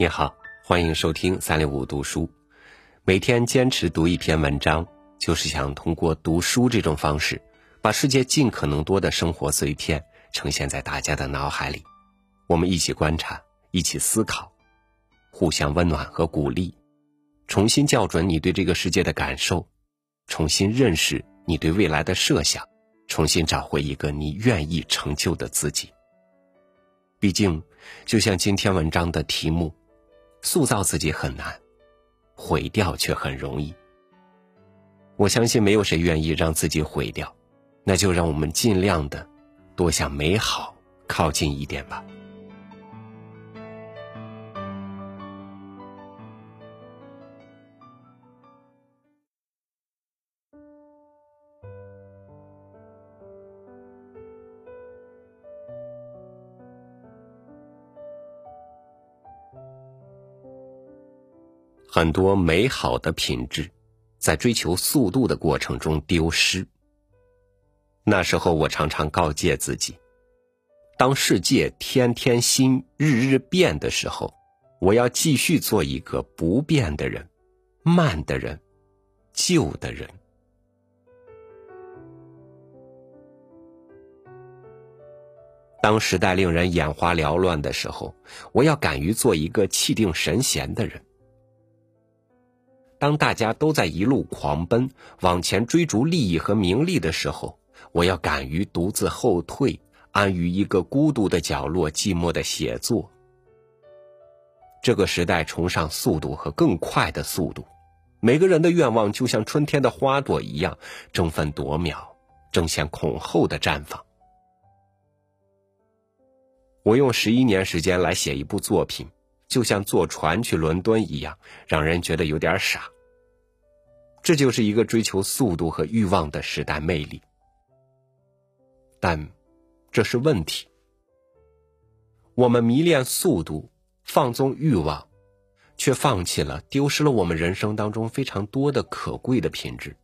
你好，欢迎收听三六五读书。每天坚持读一篇文章，就是想通过读书这种方式，把世界尽可能多的生活碎片呈现在大家的脑海里。我们一起观察，一起思考，互相温暖和鼓励，重新校准你对这个世界的感受，重新认识你对未来的设想，重新找回一个你愿意成就的自己。毕竟，就像今天文章的题目，塑造自己很难，毁掉却很容易。我相信没有谁愿意让自己毁掉，那就让我们尽量的多向美好靠近一点吧。很多美好的品质，在追求速度的过程中丢失。那时候，我常常告诫自己：当世界天天新、日日变的时候，我要继续做一个不变的人、慢的人、旧的人。当时代令人眼花缭乱的时候，我要敢于做一个气定神闲的人。当大家都在一路狂奔往前追逐利益和名利的时候，我要敢于独自后退，安于一个孤独的角落，寂寞的写作。这个时代崇尚速度和更快的速度，每个人的愿望就像春天的花朵一样，争分夺秒，争先恐后的绽放。我用十一年时间来写一部作品。就像坐船去伦敦一样，让人觉得有点傻。这就是一个追求速度和欲望的时代魅力。但，这是问题。我们迷恋速度，放纵欲望，却放弃了、丢失了我们人生当中非常多的可贵的品质。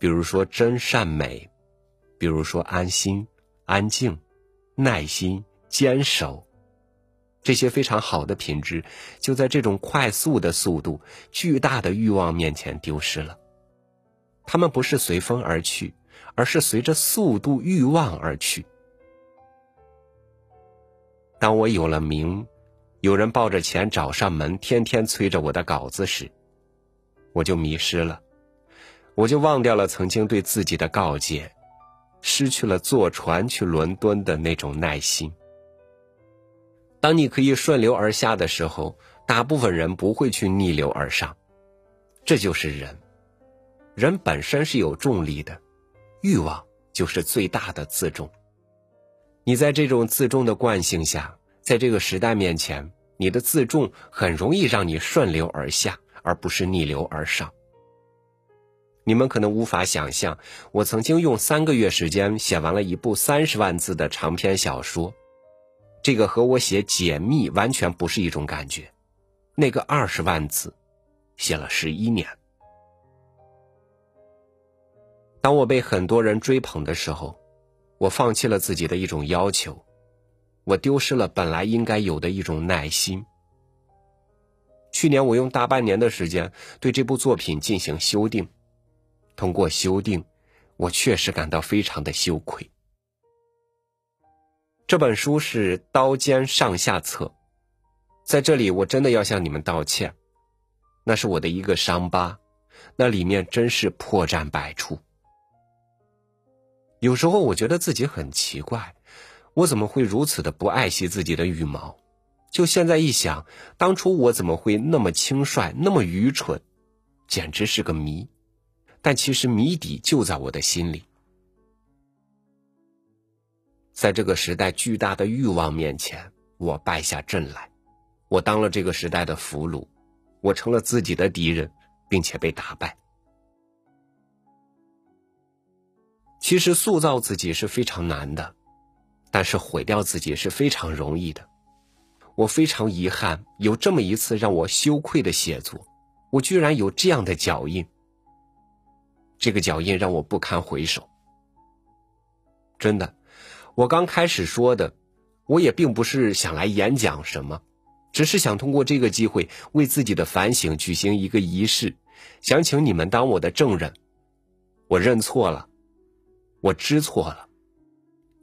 比如说真善美，比如说安心、安静、耐心、坚守。这些非常好的品质，就在这种快速的速度、巨大的欲望面前丢失了。他们不是随风而去，而是随着速度、欲望而去。当我有了名，有人抱着钱找上门，天天催着我的稿子时，我就迷失了，我就忘掉了曾经对自己的告诫，失去了坐船去伦敦的那种耐心。当你可以顺流而下的时候，大部分人不会去逆流而上，这就是人。人本身是有重力的，欲望就是最大的自重。你在这种自重的惯性下，在这个时代面前，你的自重很容易让你顺流而下，而不是逆流而上。你们可能无法想象，我曾经用三个月时间写完了一部三十万字的长篇小说。这个和我写解密完全不是一种感觉，那个二十万字，写了十一年。当我被很多人追捧的时候，我放弃了自己的一种要求，我丢失了本来应该有的一种耐心。去年我用大半年的时间对这部作品进行修订，通过修订，我确实感到非常的羞愧。这本书是刀尖上下册，在这里我真的要向你们道歉，那是我的一个伤疤，那里面真是破绽百出。有时候我觉得自己很奇怪，我怎么会如此的不爱惜自己的羽毛？就现在一想，当初我怎么会那么轻率，那么愚蠢，简直是个谜。但其实谜底就在我的心里。在这个时代巨大的欲望面前，我败下阵来，我当了这个时代的俘虏，我成了自己的敌人，并且被打败。其实塑造自己是非常难的，但是毁掉自己是非常容易的。我非常遗憾，有这么一次让我羞愧的写作，我居然有这样的脚印。这个脚印让我不堪回首，真的。我刚开始说的，我也并不是想来演讲什么，只是想通过这个机会为自己的反省举行一个仪式，想请你们当我的证人。我认错了，我知错了，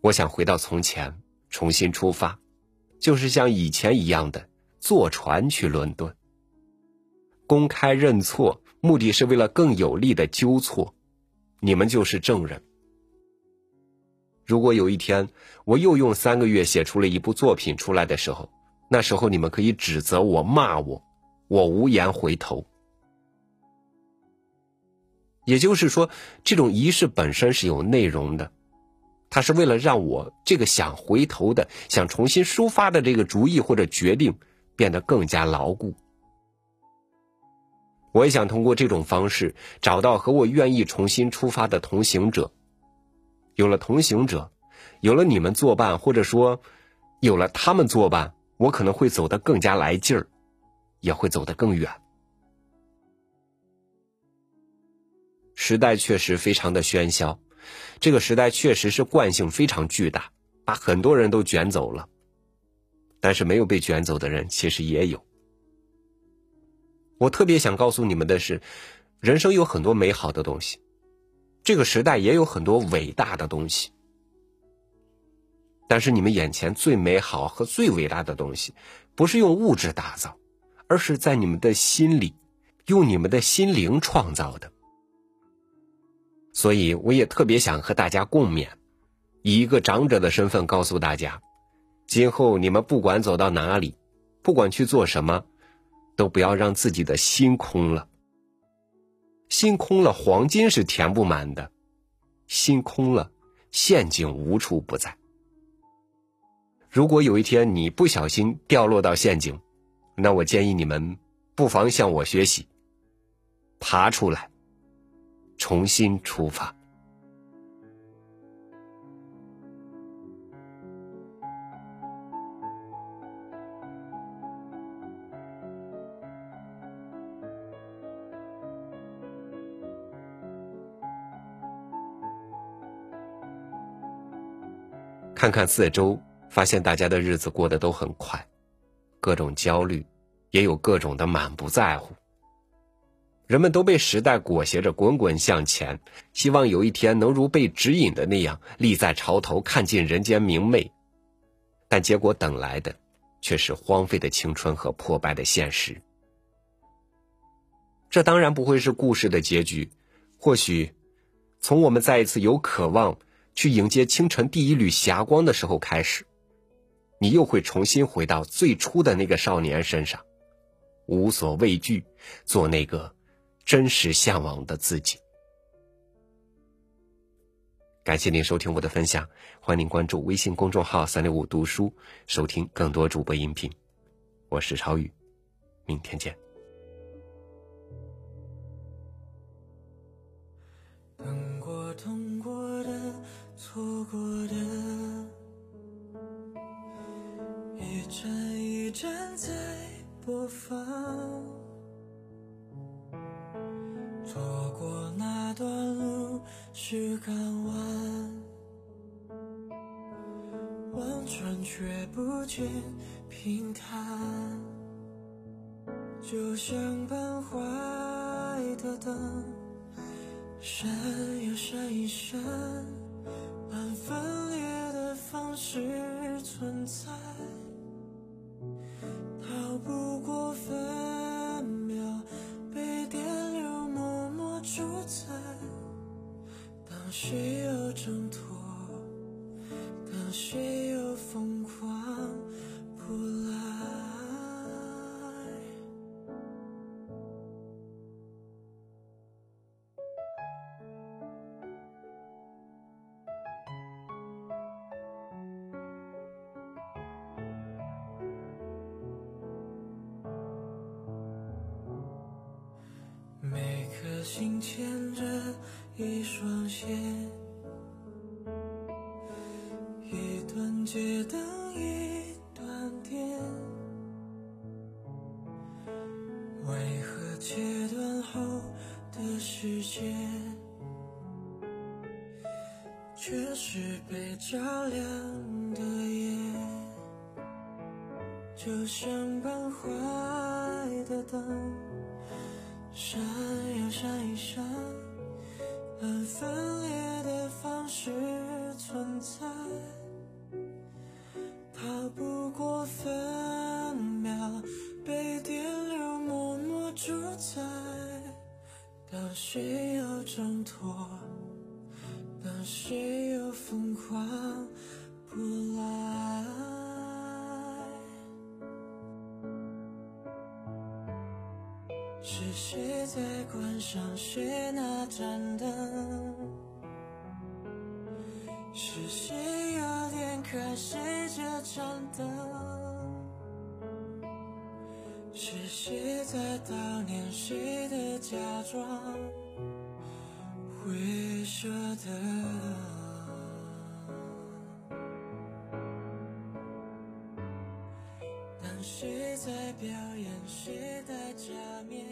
我想回到从前，重新出发，就是像以前一样的坐船去伦敦。公开认错，目的是为了更有力的纠错。你们就是证人。如果有一天我又用三个月写出了一部作品出来的时候，那时候你们可以指责我、骂我，我无言回头。也就是说，这种仪式本身是有内容的，它是为了让我这个想回头的、想重新抒发的这个主意或者决定变得更加牢固。我也想通过这种方式找到和我愿意重新出发的同行者。有了同行者，有了你们作伴，或者说有了他们作伴，我可能会走得更加来劲儿，也会走得更远。时代确实非常的喧嚣，这个时代确实是惯性非常巨大，把很多人都卷走了。但是没有被卷走的人其实也有。我特别想告诉你们的是，人生有很多美好的东西。这个时代也有很多伟大的东西，但是你们眼前最美好和最伟大的东西，不是用物质打造，而是在你们的心里，用你们的心灵创造的。所以，我也特别想和大家共勉，以一个长者的身份告诉大家：今后你们不管走到哪里，不管去做什么，都不要让自己的心空了。心空了，黄金是填不满的；心空了，陷阱无处不在。如果有一天你不小心掉落到陷阱，那我建议你们不妨向我学习，爬出来，重新出发。看看四周，发现大家的日子过得都很快，各种焦虑，也有各种的满不在乎。人们都被时代裹挟着滚滚向前，希望有一天能如被指引的那样立在潮头，看尽人间明媚。但结果等来的，却是荒废的青春和破败的现实。这当然不会是故事的结局，或许，从我们再一次有渴望。去迎接清晨第一缕霞光的时候开始，你又会重新回到最初的那个少年身上，无所畏惧，做那个真实向往的自己。感谢您收听我的分享，欢迎您关注微信公众号“三六五读书”，收听更多主播音频。我是超宇，明天见。一站一站在播放。错过那段路是港湾，望穿却不见平坦，就像半坏的灯，闪呀闪一闪。按分裂的方式存在，不过分秒被电流默默主宰。当谁又挣脱？当谁心牵着一双鞋，一段接等一段电，为何切断后的世界，却是被照亮的夜？就像半坏的灯，闪又闪一闪，按分裂的方式存在，逃不过分秒被电流默默主宰。当谁又挣脱，当谁又疯狂在关上谁那盏灯？是谁又点开谁这盏灯？是谁在悼念谁的假装会舍得？当谁在表演谁的假面？